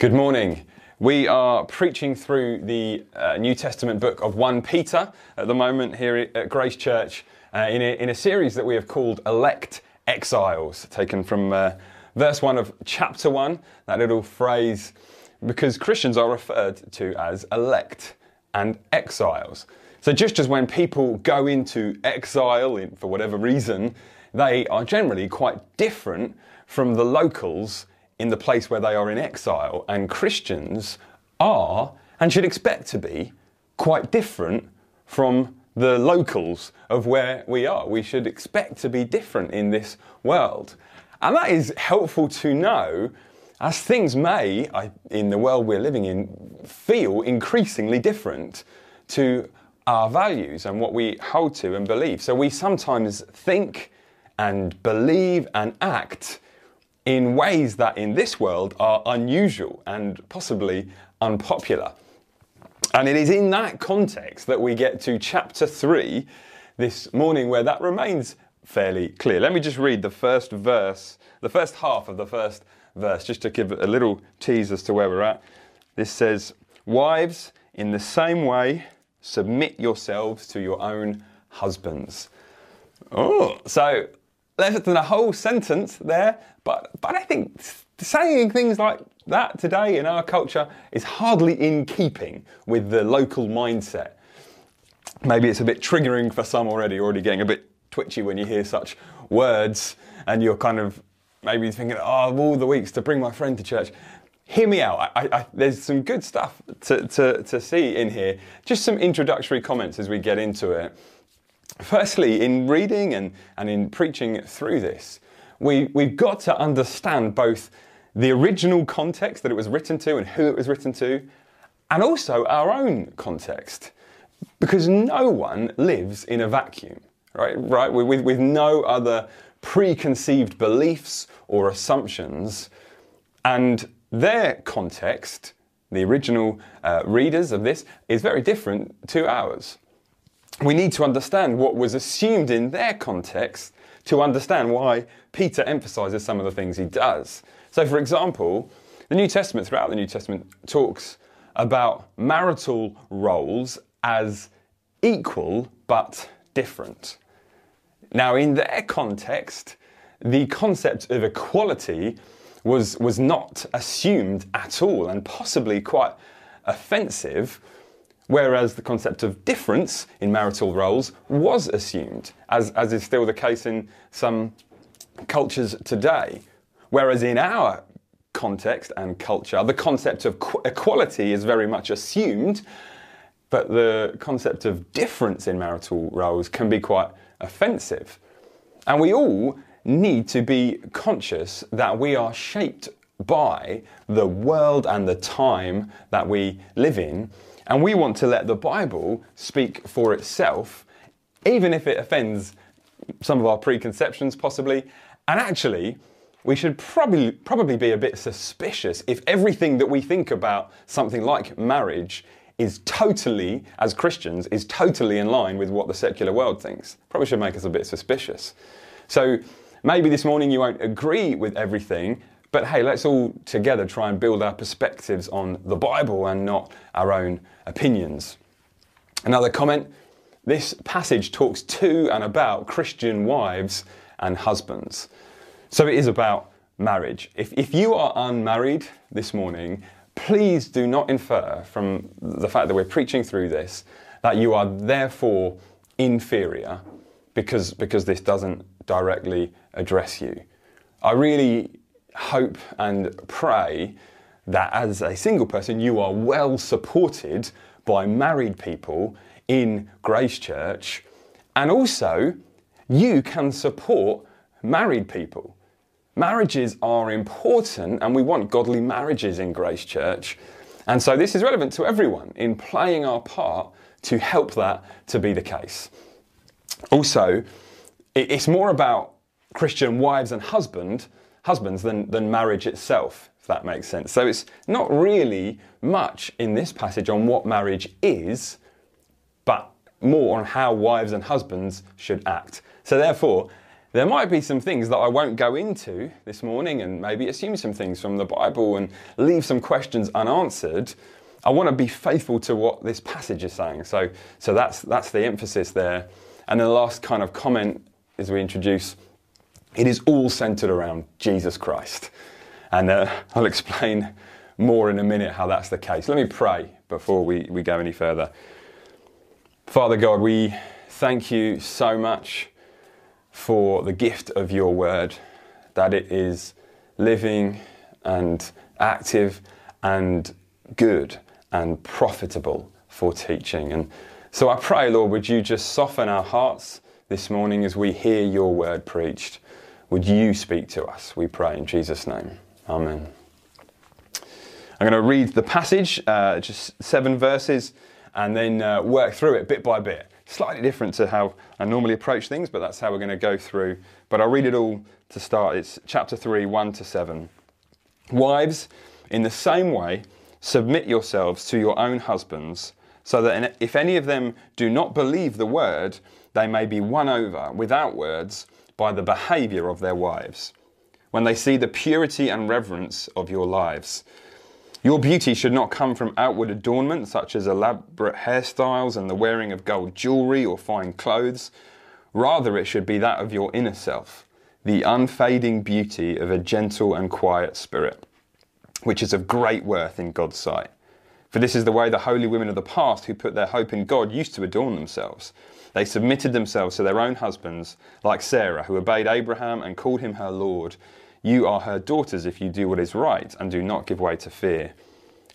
Good morning. We are preaching through the uh, New Testament book of 1 Peter at the moment here at Grace Church uh, in, a, in, a, series that we have called Elect Exiles, taken from uh, verse 1 of chapter 1, that little phrase, because Christians are referred to as elect and exiles. So just as when people go into exile in, for whatever reason, they are generally quite different from the locals in the place where they are in exile. And Christians are, and should expect to be, quite different from the locals of where we are. We should expect to be different in this world. And that is helpful to know as things may, in the world we're living in, feel increasingly different to our values and what we hold to and believe. So we sometimes think and believe and act in ways that in this world are unusual and possibly unpopular. And it is in that context that we get to chapter 3 this morning, where that remains fairly clear. Let me just read the first verse, the first half of the first verse, just to give a little tease as to where we're at. This says, Wives, in the same way, submit yourselves to your own husbands. Oh, so less than a whole sentence there, but, but I think saying things like that today in our culture is hardly in keeping with the local mindset. Maybe it's a bit triggering for some already, already getting a bit twitchy when you hear such words and you're kind of maybe thinking, oh, all the weeks to bring my friend to church. Hear me out. I, I, there's some good stuff to, to, to see in here. Just some introductory comments as we get into it. Firstly, in reading and, and in preaching through this, we, we've got to understand both the original context that it was written to and who it was written to, and also our own context. Because no one lives in a vacuum, right? Right? With, with no other preconceived beliefs or assumptions. And their context, the original uh, readers of this, is very different to ours we need to understand what was assumed in their context to understand why Peter emphasizes some of the things he does. So, for example, the New Testament, throughout the New Testament, talks about marital roles as equal but different. Now, in their context, the concept of equality was, was not assumed at all and possibly quite offensive whereas the concept of difference in marital roles was assumed, as, as is still the case in some cultures today. Whereas in our context and culture, the concept of equality is very much assumed, but the concept of difference in marital roles can be quite offensive. And we all need to be conscious that we are shaped by the world and the time that we live in and we want to let the Bible speak for itself, even if it offends some of our preconceptions, possibly. And actually, we should probably, probably be a bit suspicious if everything that we think about something like marriage is totally, as Christians, is totally in line with what the secular world thinks. Probably should make us a bit suspicious. So maybe this morning you won't agree with everything, but hey, let's all together try and build our perspectives on the Bible and not our own opinions. Another comment this passage talks to and about Christian wives and husbands. So it is about marriage. If, if you are unmarried this morning, please do not infer from the fact that we're preaching through this that you are therefore inferior because, because this doesn't directly address you. I really hope and pray that as a single person, you are well supported by married people in Grace Church, and also you can support married people. Marriages are important, and we want godly marriages in Grace Church. And so this is relevant to everyone in playing our part to help that to be the case. Also, it's more about Christian wives and husband husbands than, than marriage itself, if that makes sense. So it's not really much in this passage on what marriage is, but more on how wives and husbands should act. So therefore, there might be some things that I won't go into this morning and maybe assume some things from the Bible and leave some questions unanswered. I want to be faithful to what this passage is saying. So, so that's, that's the emphasis there. And then the last kind of comment as we introduce it is all centered around Jesus Christ. And uh, I'll explain more in a minute how that's the case. Let me pray before we, we go any further. Father God, we thank you so much for the gift of your word, that it is living and active and good and profitable for teaching. And so I pray, Lord, would you just soften our hearts this morning as we hear your word preached? Would you speak to us? We pray in Jesus' name. Amen. I'm going to read the passage, uh, just seven verses, and then uh, work through it bit by bit. Slightly different to how I normally approach things, but that's how we're going to go through. But I'll read it all to start. It's chapter 3, 1 to 7. Wives, in the same way, submit yourselves to your own husbands, so that if any of them do not believe the word, they may be won over without words by the behavior of their wives, when they see the purity and reverence of your lives your beauty should not come from outward adornment, such as elaborate hairstyles and the wearing of gold jewelry or fine clothes. Rather, it should be that of your inner self, the unfading beauty of a gentle and quiet spirit, which is of great worth in God's sight. For this is the way the holy women of the past who put their hope in God used to adorn themselves. They submitted themselves to their own husbands, like Sarah, who obeyed Abraham and called him her Lord. You are her daughters if you do what is right and do not give way to fear.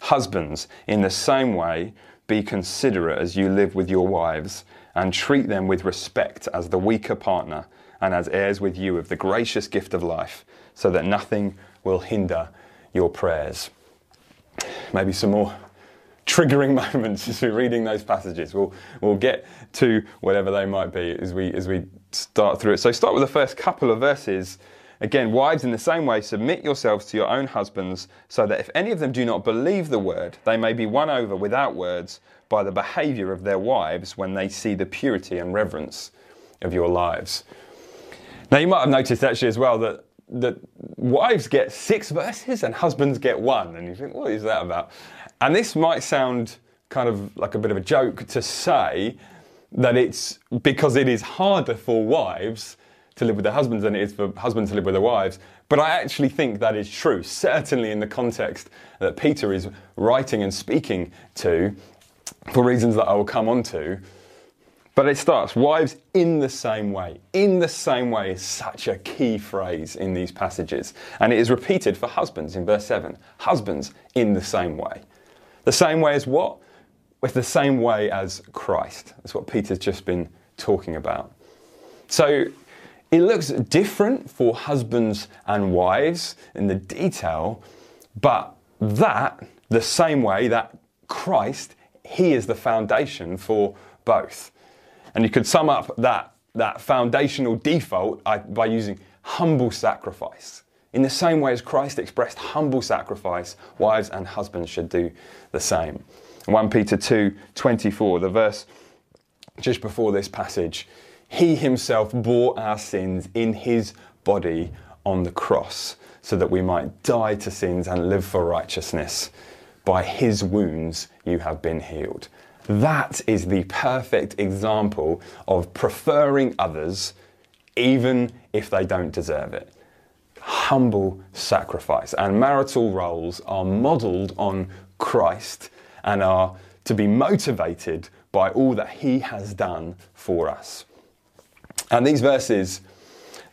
Husbands, in the same way, be considerate as you live with your wives, and treat them with respect as the weaker partner and as heirs with you of the gracious gift of life, so that nothing will hinder your prayers. Maybe some more triggering moments as we're reading those passages. We'll, we'll get to whatever they might be as we, as we start through it. So, start with the first couple of verses Again, wives, in the same way, submit yourselves to your own husbands, so that if any of them do not believe the word, they may be won over without words by the behavior of their wives when they see the purity and reverence of your lives. Now, you might have noticed actually as well that, that wives get six verses and husbands get one. And you think, what is that about? And this might sound kind of like a bit of a joke to say that it's because it is harder for wives to live with their husbands than it is for husbands to live with their wives. But I actually think that is true, certainly in the context that Peter is writing and speaking to, for reasons that I will come on to. But it starts, wives in the same way. In the same way is such a key phrase in these passages. And it is repeated for husbands in verse 7. Husbands in the same way. The same way as what? With the same way as Christ. That's what Peter's just been talking about. So it looks different for husbands and wives in the detail, but that, the same way that Christ, He is the foundation for both. And you could sum up that, that foundational default by using humble sacrifice. In the same way as Christ expressed humble sacrifice, wives and husbands should do the same. 1 Peter 2 24, the verse just before this passage, he himself bore our sins in his body on the cross so that we might die to sins and live for righteousness. By his wounds you have been healed. That is the perfect example of preferring others even if they don't deserve it. Humble sacrifice. And marital roles are modeled on Christ and are to be motivated by all that he has done for us. And these verses,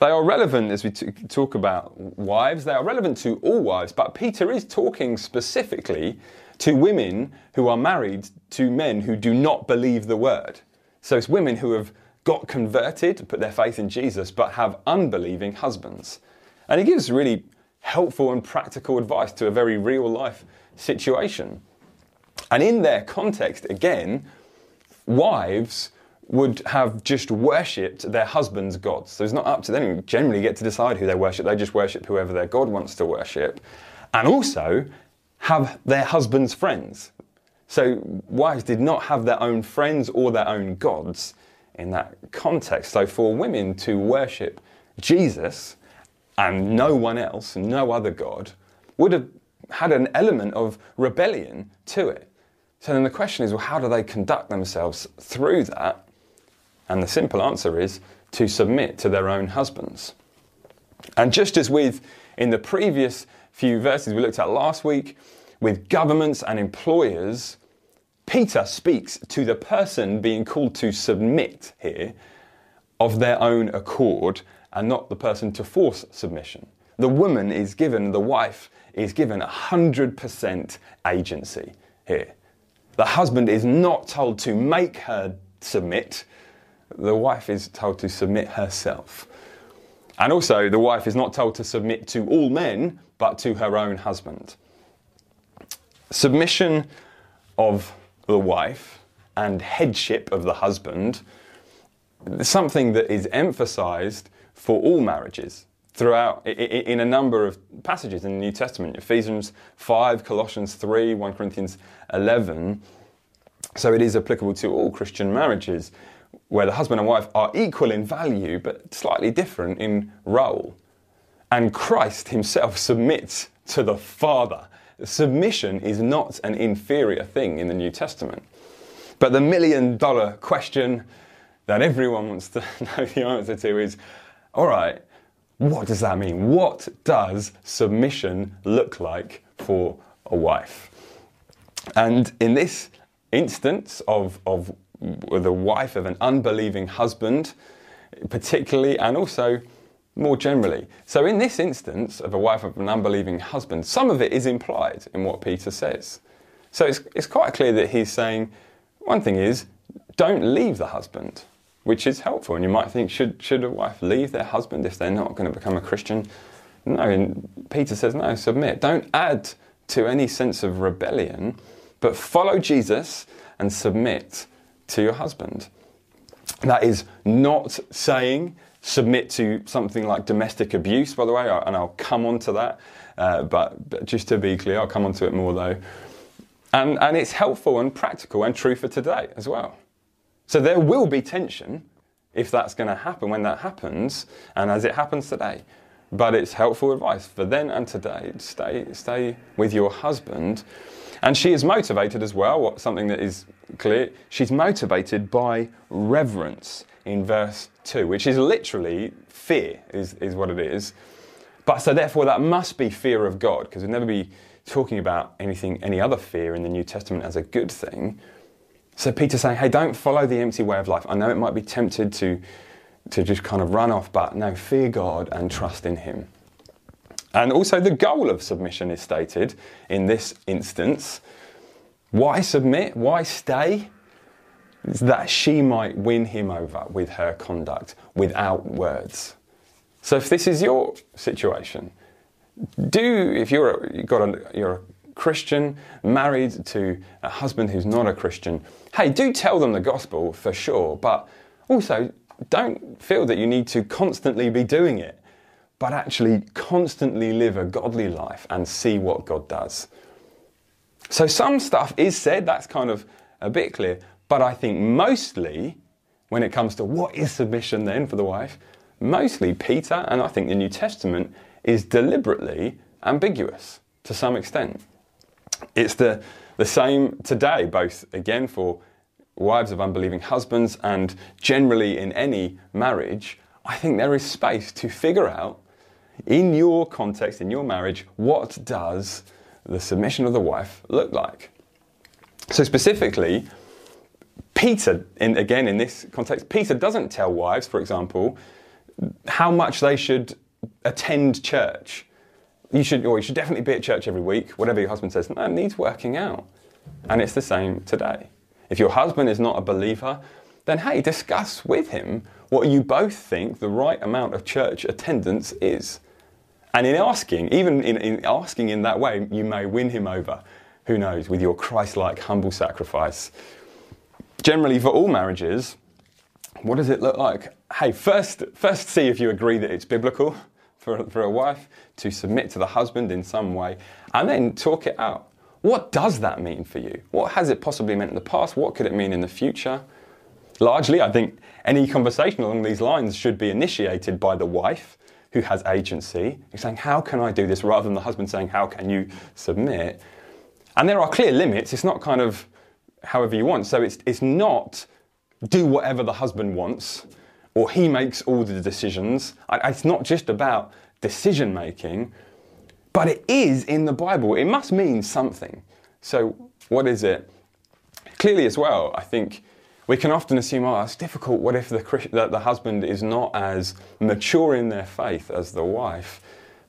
they are relevant as we t- talk about wives, they are relevant to all wives, but Peter is talking specifically to women who are married to men who do not believe the word. So it's women who have got converted, put their faith in Jesus, but have unbelieving husbands. And he gives really helpful and practical advice to a very real life situation. And in their context, again, wives would have just worshipped their husband's gods. So it's not up to them. Generally get to decide who they worship. They just worship whoever their God wants to worship. And also have their husband's friends. So wives did not have their own friends or their own gods in that context. So for women to worship Jesus and no one else, no other God, would have had an element of rebellion to it. So then the question is well, how do they conduct themselves through that? And the simple answer is to submit to their own husbands. And just as with in the previous few verses we looked at last week, with governments and employers, Peter speaks to the person being called to submit here of their own accord and not the person to force submission. The woman is given, the wife is given 100% agency here. The husband is not told to make her submit, the wife is told to submit herself. And also, the wife is not told to submit to all men, but to her own husband. Submission of the wife and headship of the husband something that is emphasized for all marriages throughout in a number of passages in the New Testament Ephesians 5, Colossians 3, 1 Corinthians 11. So it is applicable to all Christian marriages where the husband and wife are equal in value but slightly different in role. And Christ himself submits to the Father. Submission is not an inferior thing in the New Testament. But the million dollar question that everyone wants to know the answer to is all right, what does that mean? What does submission look like for a wife? And in this instance of, of the wife of an unbelieving husband, particularly, and also more generally. So, in this instance of a wife of an unbelieving husband, some of it is implied in what Peter says. So, it's, it's quite clear that he's saying one thing is, don't leave the husband, which is helpful. And you might think, should, should a wife leave their husband if they're not going to become a Christian? No, and Peter says, no, submit. Don't add to any sense of rebellion, but follow Jesus and submit to your husband. That is not saying submit to something like domestic abuse, by the way, and I'll come on to that. Uh, but, but, just to be clear, I'll come on to it more though. And, and it's helpful and practical and true for today as well. So there will be tension if that's going to happen when that happens, and as it happens today. But it's helpful advice for then and today. Stay, stay with your husband. And she is motivated as well, something that is clear. She's motivated by reverence in verse 2, which is literally fear, is, is what it is. But so therefore, that must be fear of God, because we'd never be talking about anything, any other fear in the New Testament as a good thing. So Peter's saying, hey, don't follow the empty way of life. I know it might be tempted to, to just kind of run off, but no, fear God and trust in Him. And also, the goal of submission is stated in this instance. Why submit? Why stay? It's that she might win him over with her conduct without words. So, if this is your situation, do if you're a, got a, you're a Christian married to a husband who's not a Christian, hey, do tell them the gospel for sure, but also don't feel that you need to constantly be doing it, but actually constantly live a godly life and see what God does. So some stuff is said, that's kind of a bit clear, but I think mostly when it comes to what is submission then for the wife, mostly Peter and I think the New Testament is deliberately ambiguous to some extent. It's the, the same today, both again for wives of unbelieving husbands and generally in any marriage. I think there is space to figure out in your context, in your marriage, what does the submission of the wife look like? So, specifically, Peter, in, again in this context, Peter doesn't tell wives, for example, how much they should attend church you should, or you should definitely be at church every week. Whatever your husband says, no, needs working out. And it's the same today. If your husband is not a believer, then hey, discuss with him what you both think the right amount of church attendance is. And in asking, even in, in asking in that way, you may win him over. Who knows, with your Christ like humble sacrifice. Generally, for all marriages, what does it look like? Hey, first, first see if you agree that it's biblical for, for a wife to submit to the husband in some way, and then talk it out. What does that mean for you? What has it possibly meant in the past? What could it mean in the future? Largely, I think any conversation along these lines should be initiated by the wife who has agency, saying, How can I do this? rather than the husband saying, How can you submit? And there are clear limits. It's not kind of however you want. So it's, it's not do whatever the husband wants or he makes all the decisions. It's not just about decision making, but it is in the Bible. It must mean something. So, what is it? Clearly, as well, I think we can often assume, oh, it's difficult. What if the, the, the husband is not as mature in their faith as the wife?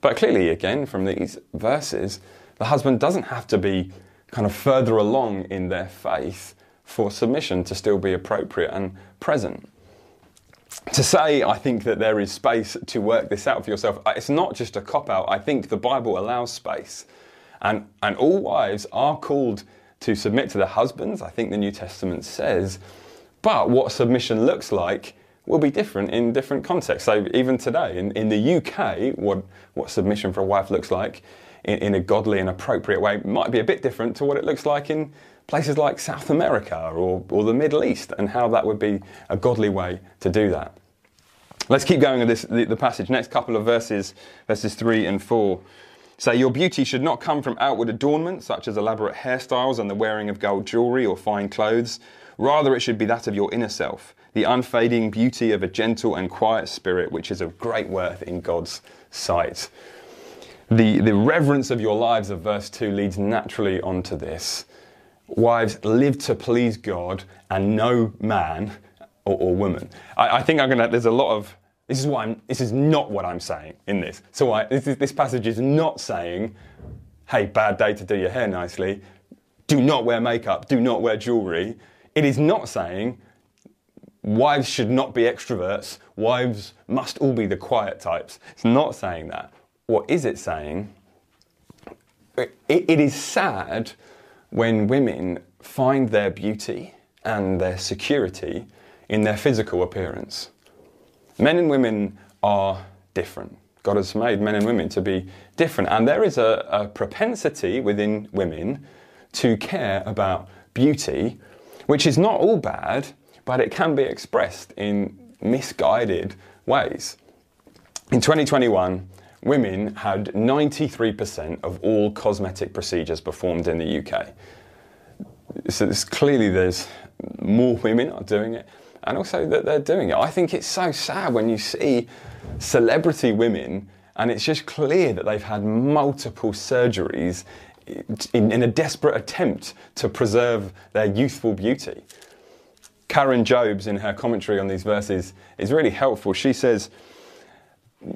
But clearly, again, from these verses, the husband doesn't have to be kind of further along in their faith for submission to still be appropriate and present. To say, I think that there is space to work this out for yourself, uh, it's not just a cop out. I think the Bible allows space. And, and all wives are called to submit to their husbands, I think the New Testament says. But what submission looks like will be different in different contexts. So even today, in, in the UK, what, what submission for a wife looks like in, in a godly and appropriate way might be a bit different to what it looks like in places like South America or, or the Middle East and how that would be a godly way to do that. Let's keep going with this, the, the passage. Next couple of verses, verses 3 and 4. Say, Your beauty should not come from outward adornment, such as elaborate hairstyles and the wearing of gold jewellery or fine clothes. Rather, it should be that of your inner self, the unfading beauty of a gentle and quiet spirit, which is of great worth in God's sight. The, the reverence of your lives of verse 2 leads naturally onto this. Wives, live to please God and no man or, or woman. I, I think I'm gonna, there's a lot of, this is, what I'm, this is not what I'm saying in this. So I, this, is, this passage is not saying, hey, bad day to do your hair nicely, do not wear makeup, do not wear jewelry. It is not saying, wives should not be extroverts, wives must all be the quiet types. It's not saying that. What is it saying? it, it is sad when women find their beauty and their security in their physical appearance. Men and women are different. God has made men and women to be different, and there is a, a propensity within women to care about beauty, which is not all bad, but it can be expressed in misguided ways. In 2021, women had 93% of all cosmetic procedures performed in the UK. So clearly there's more women are doing it and also that they're doing it. I think it's so sad when you see celebrity women and it's just clear that they've had multiple surgeries in, in, a desperate attempt to preserve their youthful beauty. Karen Jobes, in her commentary on these verses, is really helpful. She says,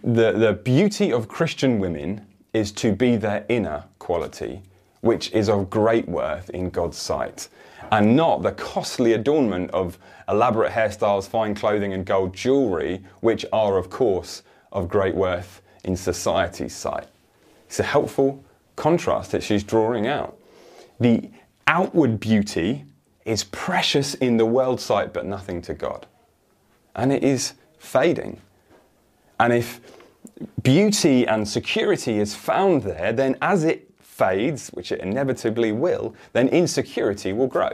the, the beauty of Christian women is to be their inner quality, which is of great worth in God's sight, and not the costly adornment of elaborate hairstyles, fine clothing, and gold jewellery, which are, of course, of great worth in society's sight. It's a helpful contrast that she's drawing out. The outward beauty is precious in the world's sight, but nothing to God. And it is fading. And if beauty and security is found there, then as it fades, which it inevitably will, then insecurity will grow.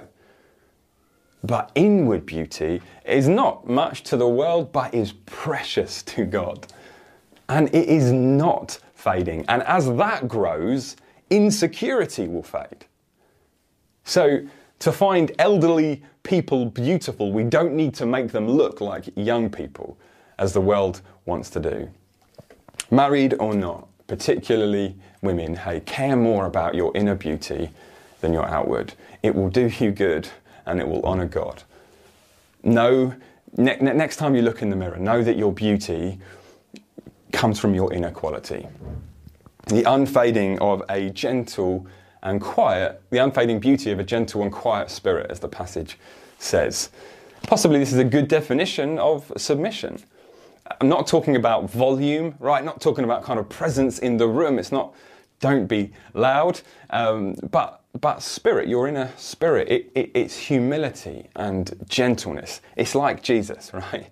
But inward beauty is not much to the world, but is precious to God. And it is not fading. And as that grows, insecurity will fade. So, to find elderly people beautiful, we don't need to make them look like young people as the world wants to do. Married or not, particularly women, hey, care more about your inner beauty than your outward. It will do you good and it will honour God. Know, ne- next time you look in the mirror, know that your beauty comes from your inner quality. The unfading of a gentle and quiet, the unfading beauty of a gentle and quiet spirit, as the passage says. Possibly this is a good definition of submission. I'm not talking about volume, right? Not talking about kind of presence in the room. It's not, don't be loud, um, but but spirit, your inner spirit, it, it, it's humility and gentleness. It's like Jesus, right?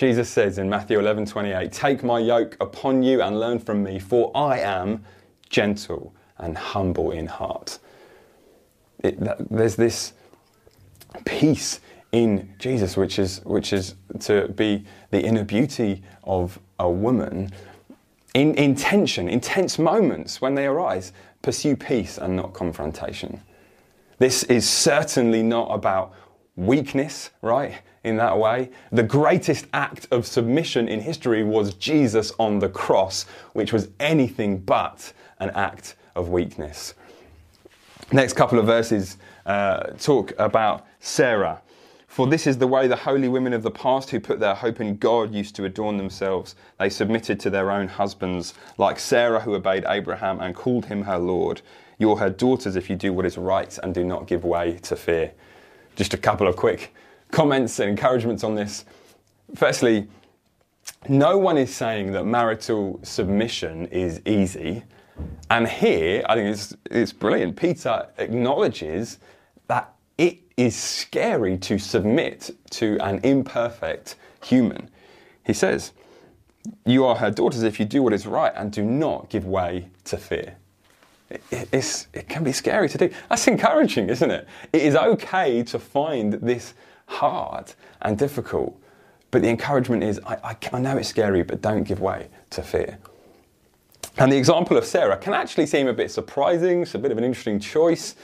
Jesus says in Matthew 11 28, Take my yoke upon you and learn from me, for I am gentle and humble in heart. It, that, there's this peace in Jesus, which is, which is to be the inner beauty of a woman. In, in tension, intense moments when they arise, pursue peace and not confrontation. This is certainly not about weakness, right? In that way. The greatest act of submission in history was Jesus on the cross, which was anything but an act of weakness. Next couple of verses uh, talk about Sarah. For this is the way the holy women of the past who put their hope in God used to adorn themselves. They submitted to their own husbands, like Sarah who obeyed Abraham and called him her Lord. You're her daughters if you do what is right and do not give way to fear. Just a couple of quick comments and encouragements on this. Firstly, no one is saying that marital submission is easy. And here, I think it's, it's brilliant. Peter acknowledges that it is scary to submit to an imperfect human. He says, You are her daughters if you do what is right and do not give way to fear. It, it can be scary to do. That's encouraging, isn't it? It is okay to find this hard and difficult. But the encouragement is I, I, I know it's scary, but don't give way to fear. And the example of Sarah can actually seem a bit surprising. It's a bit of an interesting choice.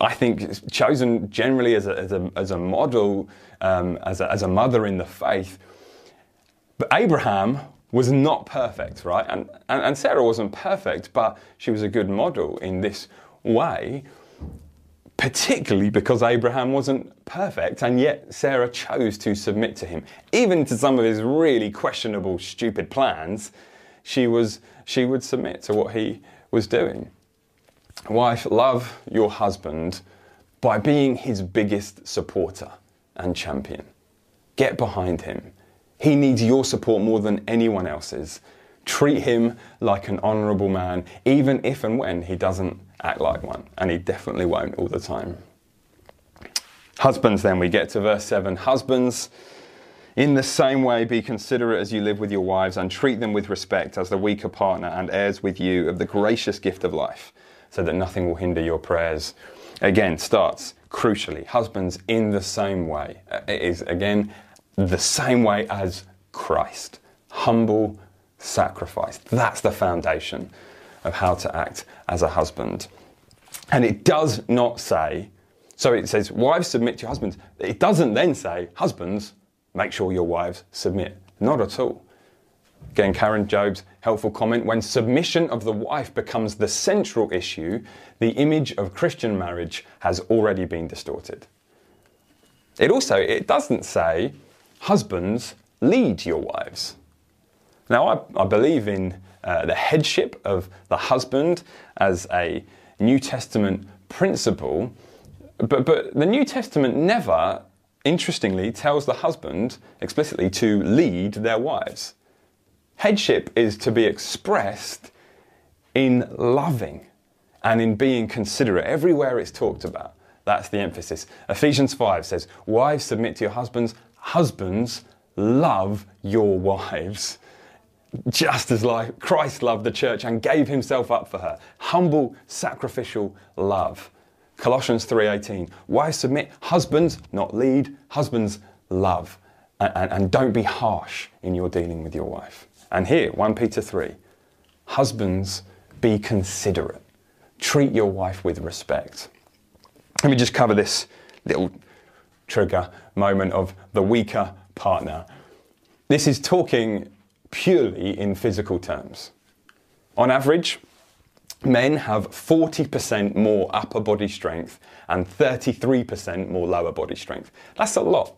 I think chosen generally as a, as a, as a model, um, as, a, as a mother in the faith. But Abraham was not perfect, right? And, and, and Sarah wasn't perfect, but she was a good model in this way, particularly because Abraham wasn't perfect, and yet Sarah chose to submit to him. Even to some of his really questionable, stupid plans, she, was, she would submit to what he was doing. Wife, love your husband by being his biggest supporter and champion. Get behind him. He needs your support more than anyone else's. Treat him like an honourable man, even if and when he doesn't act like one, and he definitely won't all the time. Husbands, then, we get to verse 7. Husbands, in the same way, be considerate as you live with your wives, and treat them with respect as the weaker partner and heirs with you of the gracious gift of life, so that nothing will hinder your prayers. Again, starts crucially, husbands, in the same way. Uh, it is, again, Mm. the same way as Christ. Humble sacrifice. That's the foundation of how to act as a husband. And it does not say, so it says, wives submit to your husbands. It doesn't then say, husbands, make sure your wives submit. Not at all. Again, Karen Jobes' helpful comment when submission of the wife becomes the central issue, the image of Christian marriage has already been distorted. It also it doesn't say husbands lead your wives. Now, I, I believe in uh, the headship of the husband as a New Testament principle, but, but the New Testament never, interestingly, tells the husband explicitly to lead their wives. Headship is to be expressed in loving and in being considerate everywhere it's talked about. That's the emphasis. Ephesians 5 says, Wives, submit to your husbands. Husbands, love your wives just as like Christ loved the church and gave himself up for her. Humble, sacrificial love. Colossians 3:18. Wives submit, husbands not lead, husbands love. And, and, and, don't be harsh in your dealing with your wife. And here, 1 Peter 3. Husbands, be considerate. Treat your wife with respect. Let me just cover this little trigger moment of the weaker partner. This is talking purely in physical terms. On average, men have 40% more upper body strength and 33% more lower body strength. That's a lot.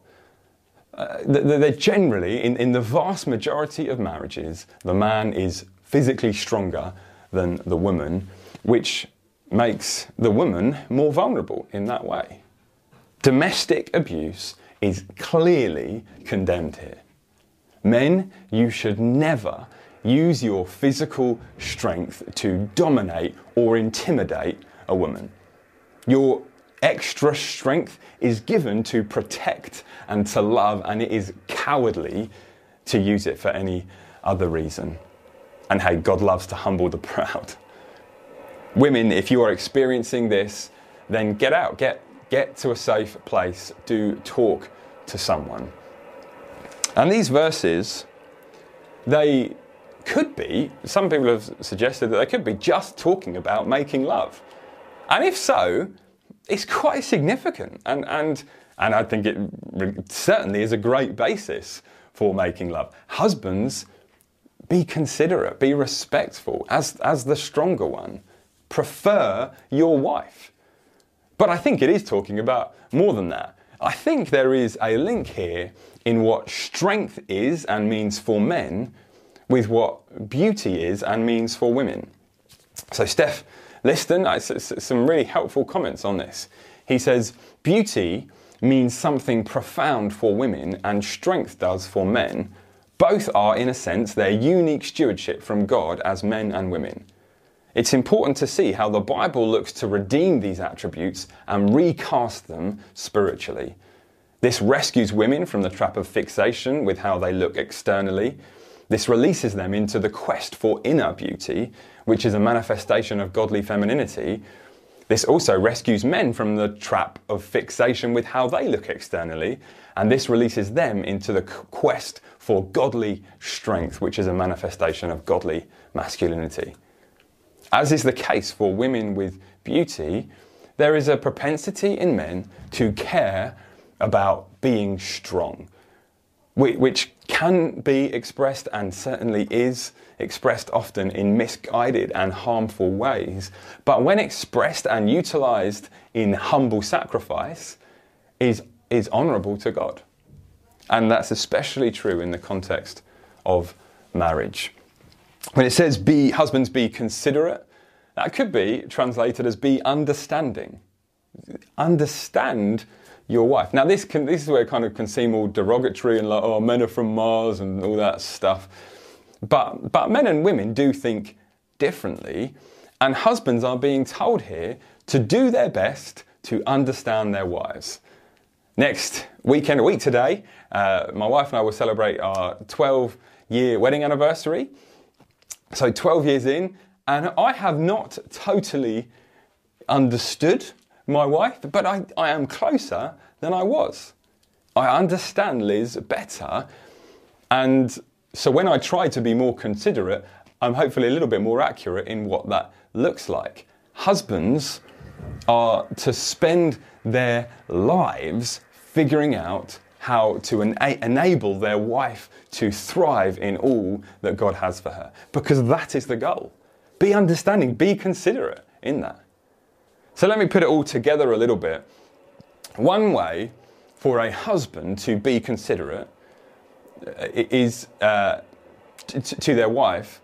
Uh, they're generally, in, in the vast majority of marriages, the man is physically stronger than the woman, which makes the woman more vulnerable in that way. Domestic abuse is clearly condemned here. Men, you should never use your physical strength to dominate or intimidate a woman. Your extra strength is given to protect and to love, and it is cowardly to use it for any other reason. And hey, God loves to humble the proud. Women, if you are experiencing this, then get out, get get to a safe place, do talk to someone. And these verses, they could be, some people have suggested that they could be just talking about making love. And if so, it's quite significant. And, and, and I think it certainly is a great basis for making love. Husbands, be considerate, be respectful as, as the stronger one. Prefer your wife. But I think it is talking about more than that. I think there is a link here in what strength is and means for men with what beauty is and means for women. So, Steph Liston, some really helpful comments on this. He says, Beauty means something profound for women and strength does for men. Both are, in a sense, their unique stewardship from God as men and women. It's important to see how the Bible looks to redeem these attributes and recast them spiritually. This rescues women from the trap of fixation with how they look externally. This releases them into the quest for inner beauty, which is a manifestation of godly femininity. This also rescues men from the trap of fixation with how they look externally, and this releases them into the quest for godly strength, which is a manifestation of godly masculinity. As is the case for women with beauty, there is a propensity in men to care about being strong, which can be expressed and certainly is expressed often in misguided and harmful ways. But when expressed and utilized in humble sacrifice, is, is honorable to God. And that's especially true in the context of marriage. When it says be husbands be considerate, that could be translated as be understanding. Understand your wife. Now this can this is where it kind of can seem all derogatory and like, oh, men are from Mars and all that stuff. But but men and women do think differently, and husbands are being told here to do their best to understand their wives. Next weekend, a week today, uh, my wife and I will celebrate our 12 year wedding anniversary. So 12 years in, and I have not totally understood my wife, but I, I am closer than I was. I understand Liz better, and so when I try to be more considerate, I'm hopefully a little bit more accurate in what that looks like. Husbands are to spend their lives figuring out how to ena- enable their wife to thrive in all that God has for her, because that is the goal. Be understanding, be considerate in that. So let me put it all together a little bit. One way for a husband to be considerate uh, is uh, t- to their wife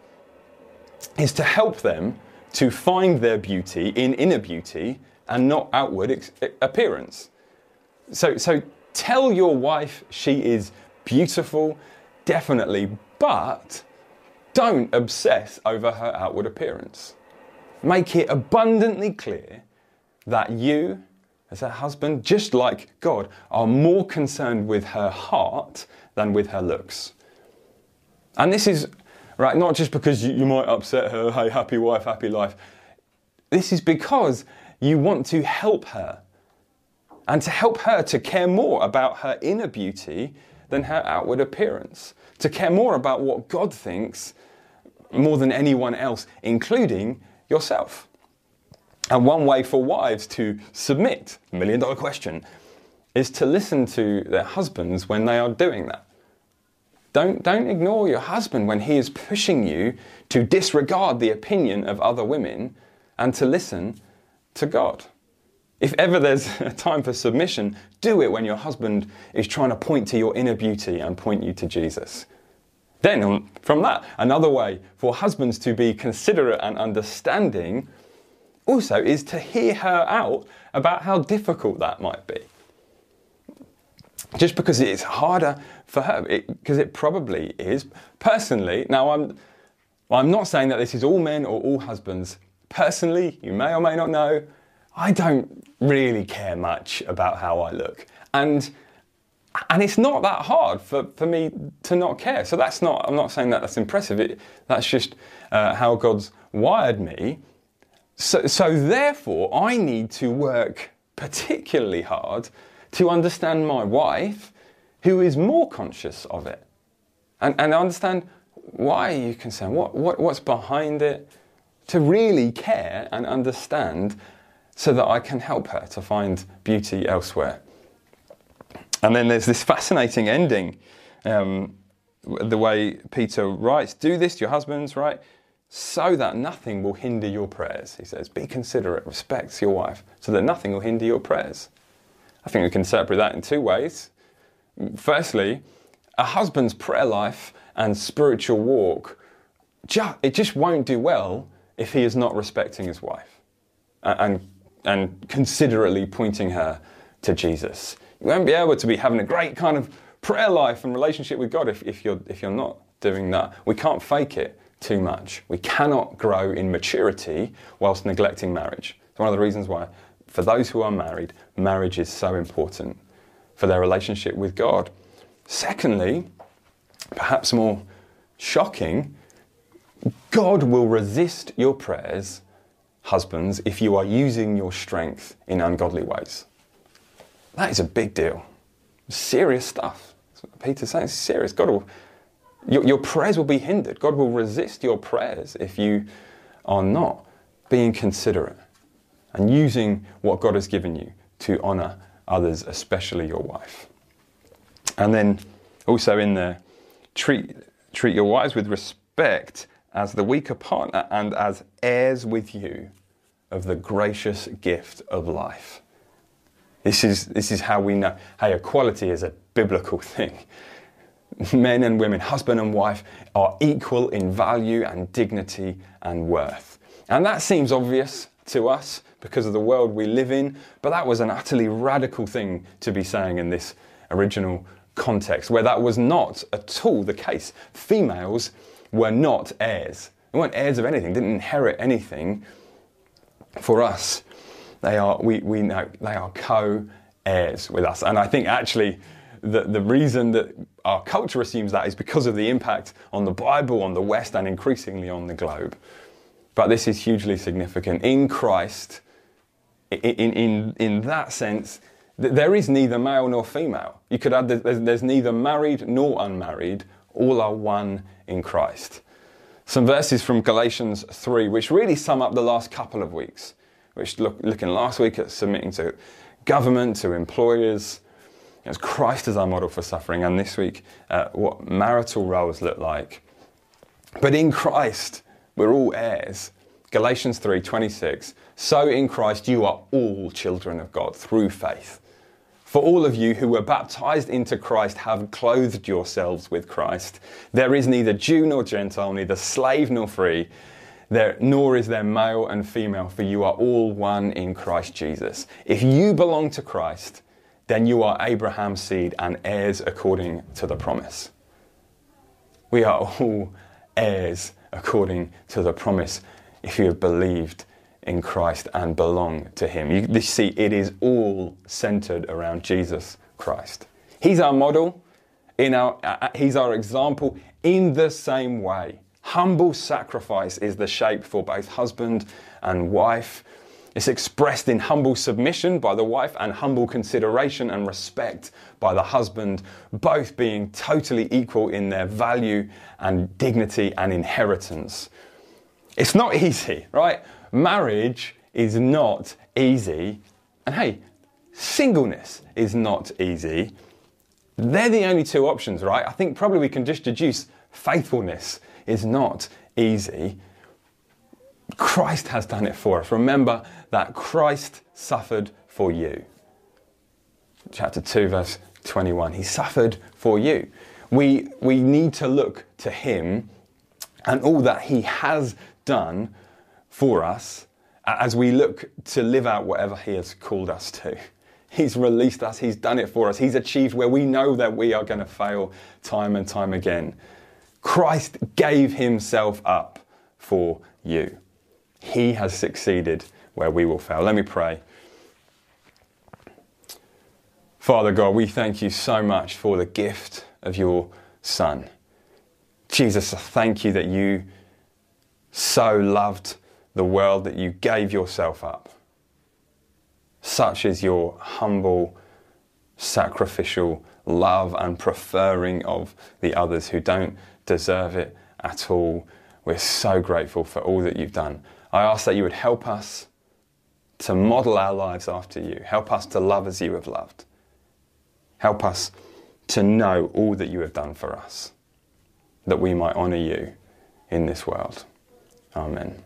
is to help them to find their beauty in inner beauty and not outward ex- appearance. So, so tell your wife she is beautiful, definitely, but don't obsess over her outward appearance. Make it abundantly clear that you, as a husband, just like God, are more concerned with her heart than with her looks. And this is, right, not just because you, you might upset her, hey, happy wife, happy life. This is because you want to help her and to help her to care more about her inner beauty than her outward appearance, to care more about what God thinks more than anyone else, including yourself. And one way for wives to submit, million dollar question, is to listen to their husbands when they are doing that. Don't, don't ignore your husband when he is pushing you to disregard the opinion of other women and to listen to God. If ever there's a time for submission, do it when your husband is trying to point to your inner beauty and point you to Jesus. Then, um, from that, another way for husbands to be considerate and understanding also is to hear her out about how difficult that might be. Just because it's harder for her, because it, it, probably is. Personally, now I'm, I'm not saying that this is all men or all husbands. Personally, you may or may not know, I don't really care much about how I look. And and it's not that hard for, for me to not care. So that's not, I'm not saying that that's impressive. It, that's just uh, how God's wired me. So, so therefore, I need to work particularly hard to understand my wife, who is more conscious of it. And, and understand why are you concerned? What, what, what's behind it? To really care and understand so that I can help her to find beauty elsewhere. And then there's this fascinating ending, um, the way Peter writes Do this to your husbands, right? So that nothing will hinder your prayers. He says, Be considerate, respect your wife, so that nothing will hinder your prayers. I think we can interpret that in two ways. Firstly, a husband's prayer life and spiritual walk, it just won't do well if he is not respecting his wife and, and considerately pointing her to Jesus. You won't be able to be having a great kind of prayer life and relationship with God if, if, you're, if you're not doing that. We can't fake it too much. We cannot grow in maturity whilst neglecting marriage. It's one of the reasons why, for those who are married, marriage is so important for their relationship with God. Secondly, perhaps more shocking, God will resist your prayers, husbands, if you are using your strength in ungodly ways. That is a big deal. Serious stuff. Peter's saying it's serious. God will, your, your prayers will be hindered. God will resist your prayers if you are not being considerate and using what God has given you to honour others, especially your wife. And then also in there, treat, treat your wives with respect as the weaker partner and as heirs with you of the gracious gift of life. This is, this is how we know, hey, equality is a biblical thing. Men and women, husband and wife, are equal in value and dignity and worth. And that seems obvious to us because of the world we live in, but that was an utterly radical thing to be saying in this original context where that was not at all the case. Females were not heirs. They weren't heirs of anything, didn't inherit anything. For us, they are, we, we know, they are co heirs with us. And I think actually the, the reason that our culture assumes that is because of the impact on the Bible, on the West, and increasingly on the globe. But this is hugely significant. In Christ, in, in, in that sense, there is neither male nor female. You could add there's, there's neither married nor unmarried. All are one in Christ. Some verses from Galatians 3, which really sum up the last couple of weeks, which look, looking last week at submitting to government, to employers, as Christ as our model for suffering, and this week, uh, what marital roles look like. But in Christ, we're all heirs. Galatians 3:26. So in Christ you are all children of God through faith. For all of you who were baptized into Christ have clothed yourselves with Christ. There is neither Jew nor Gentile, neither slave nor free, there, nor is there male and female, for you are all one in Christ Jesus. If you belong to Christ, then you are Abraham's seed and heirs according to the promise. We are all heirs according to the promise if you have believed in Christ and belong to Him. You, you see, it is all centered around Jesus Christ. He's our model, in our, uh, uh, He's our example in the same way. Humble sacrifice is the shape for both husband and wife. It's expressed in humble submission by the wife and humble consideration and respect by the husband, both being totally equal in their value and dignity and inheritance. It's not easy, right? Marriage is not easy. And hey, singleness is not easy. They're the only two options, right? I think probably we can just deduce faithfulness is not easy. Christ has done it for us. Remember that Christ suffered for you. Chapter 2, verse 21. He suffered for you. We, we need to look to Him and all that He has done for us as we look to live out whatever He has called us to. He's released us, He's done it for us, He's achieved where we know that we are going to fail time and time again. Christ gave Himself up for you. He has succeeded where we will fail. Let me pray. Father God, we thank you so much for the gift of your Son. Jesus, I thank you that you so loved the world that you gave yourself up. Such is your humble, sacrificial love and preferring of the others who don't deserve it at all. We're so grateful for all that you've done. I ask that you would help us to model our lives after you. Help us to love as you have loved. Help us to know all that you have done for us, that we might honour you in this world. Amen.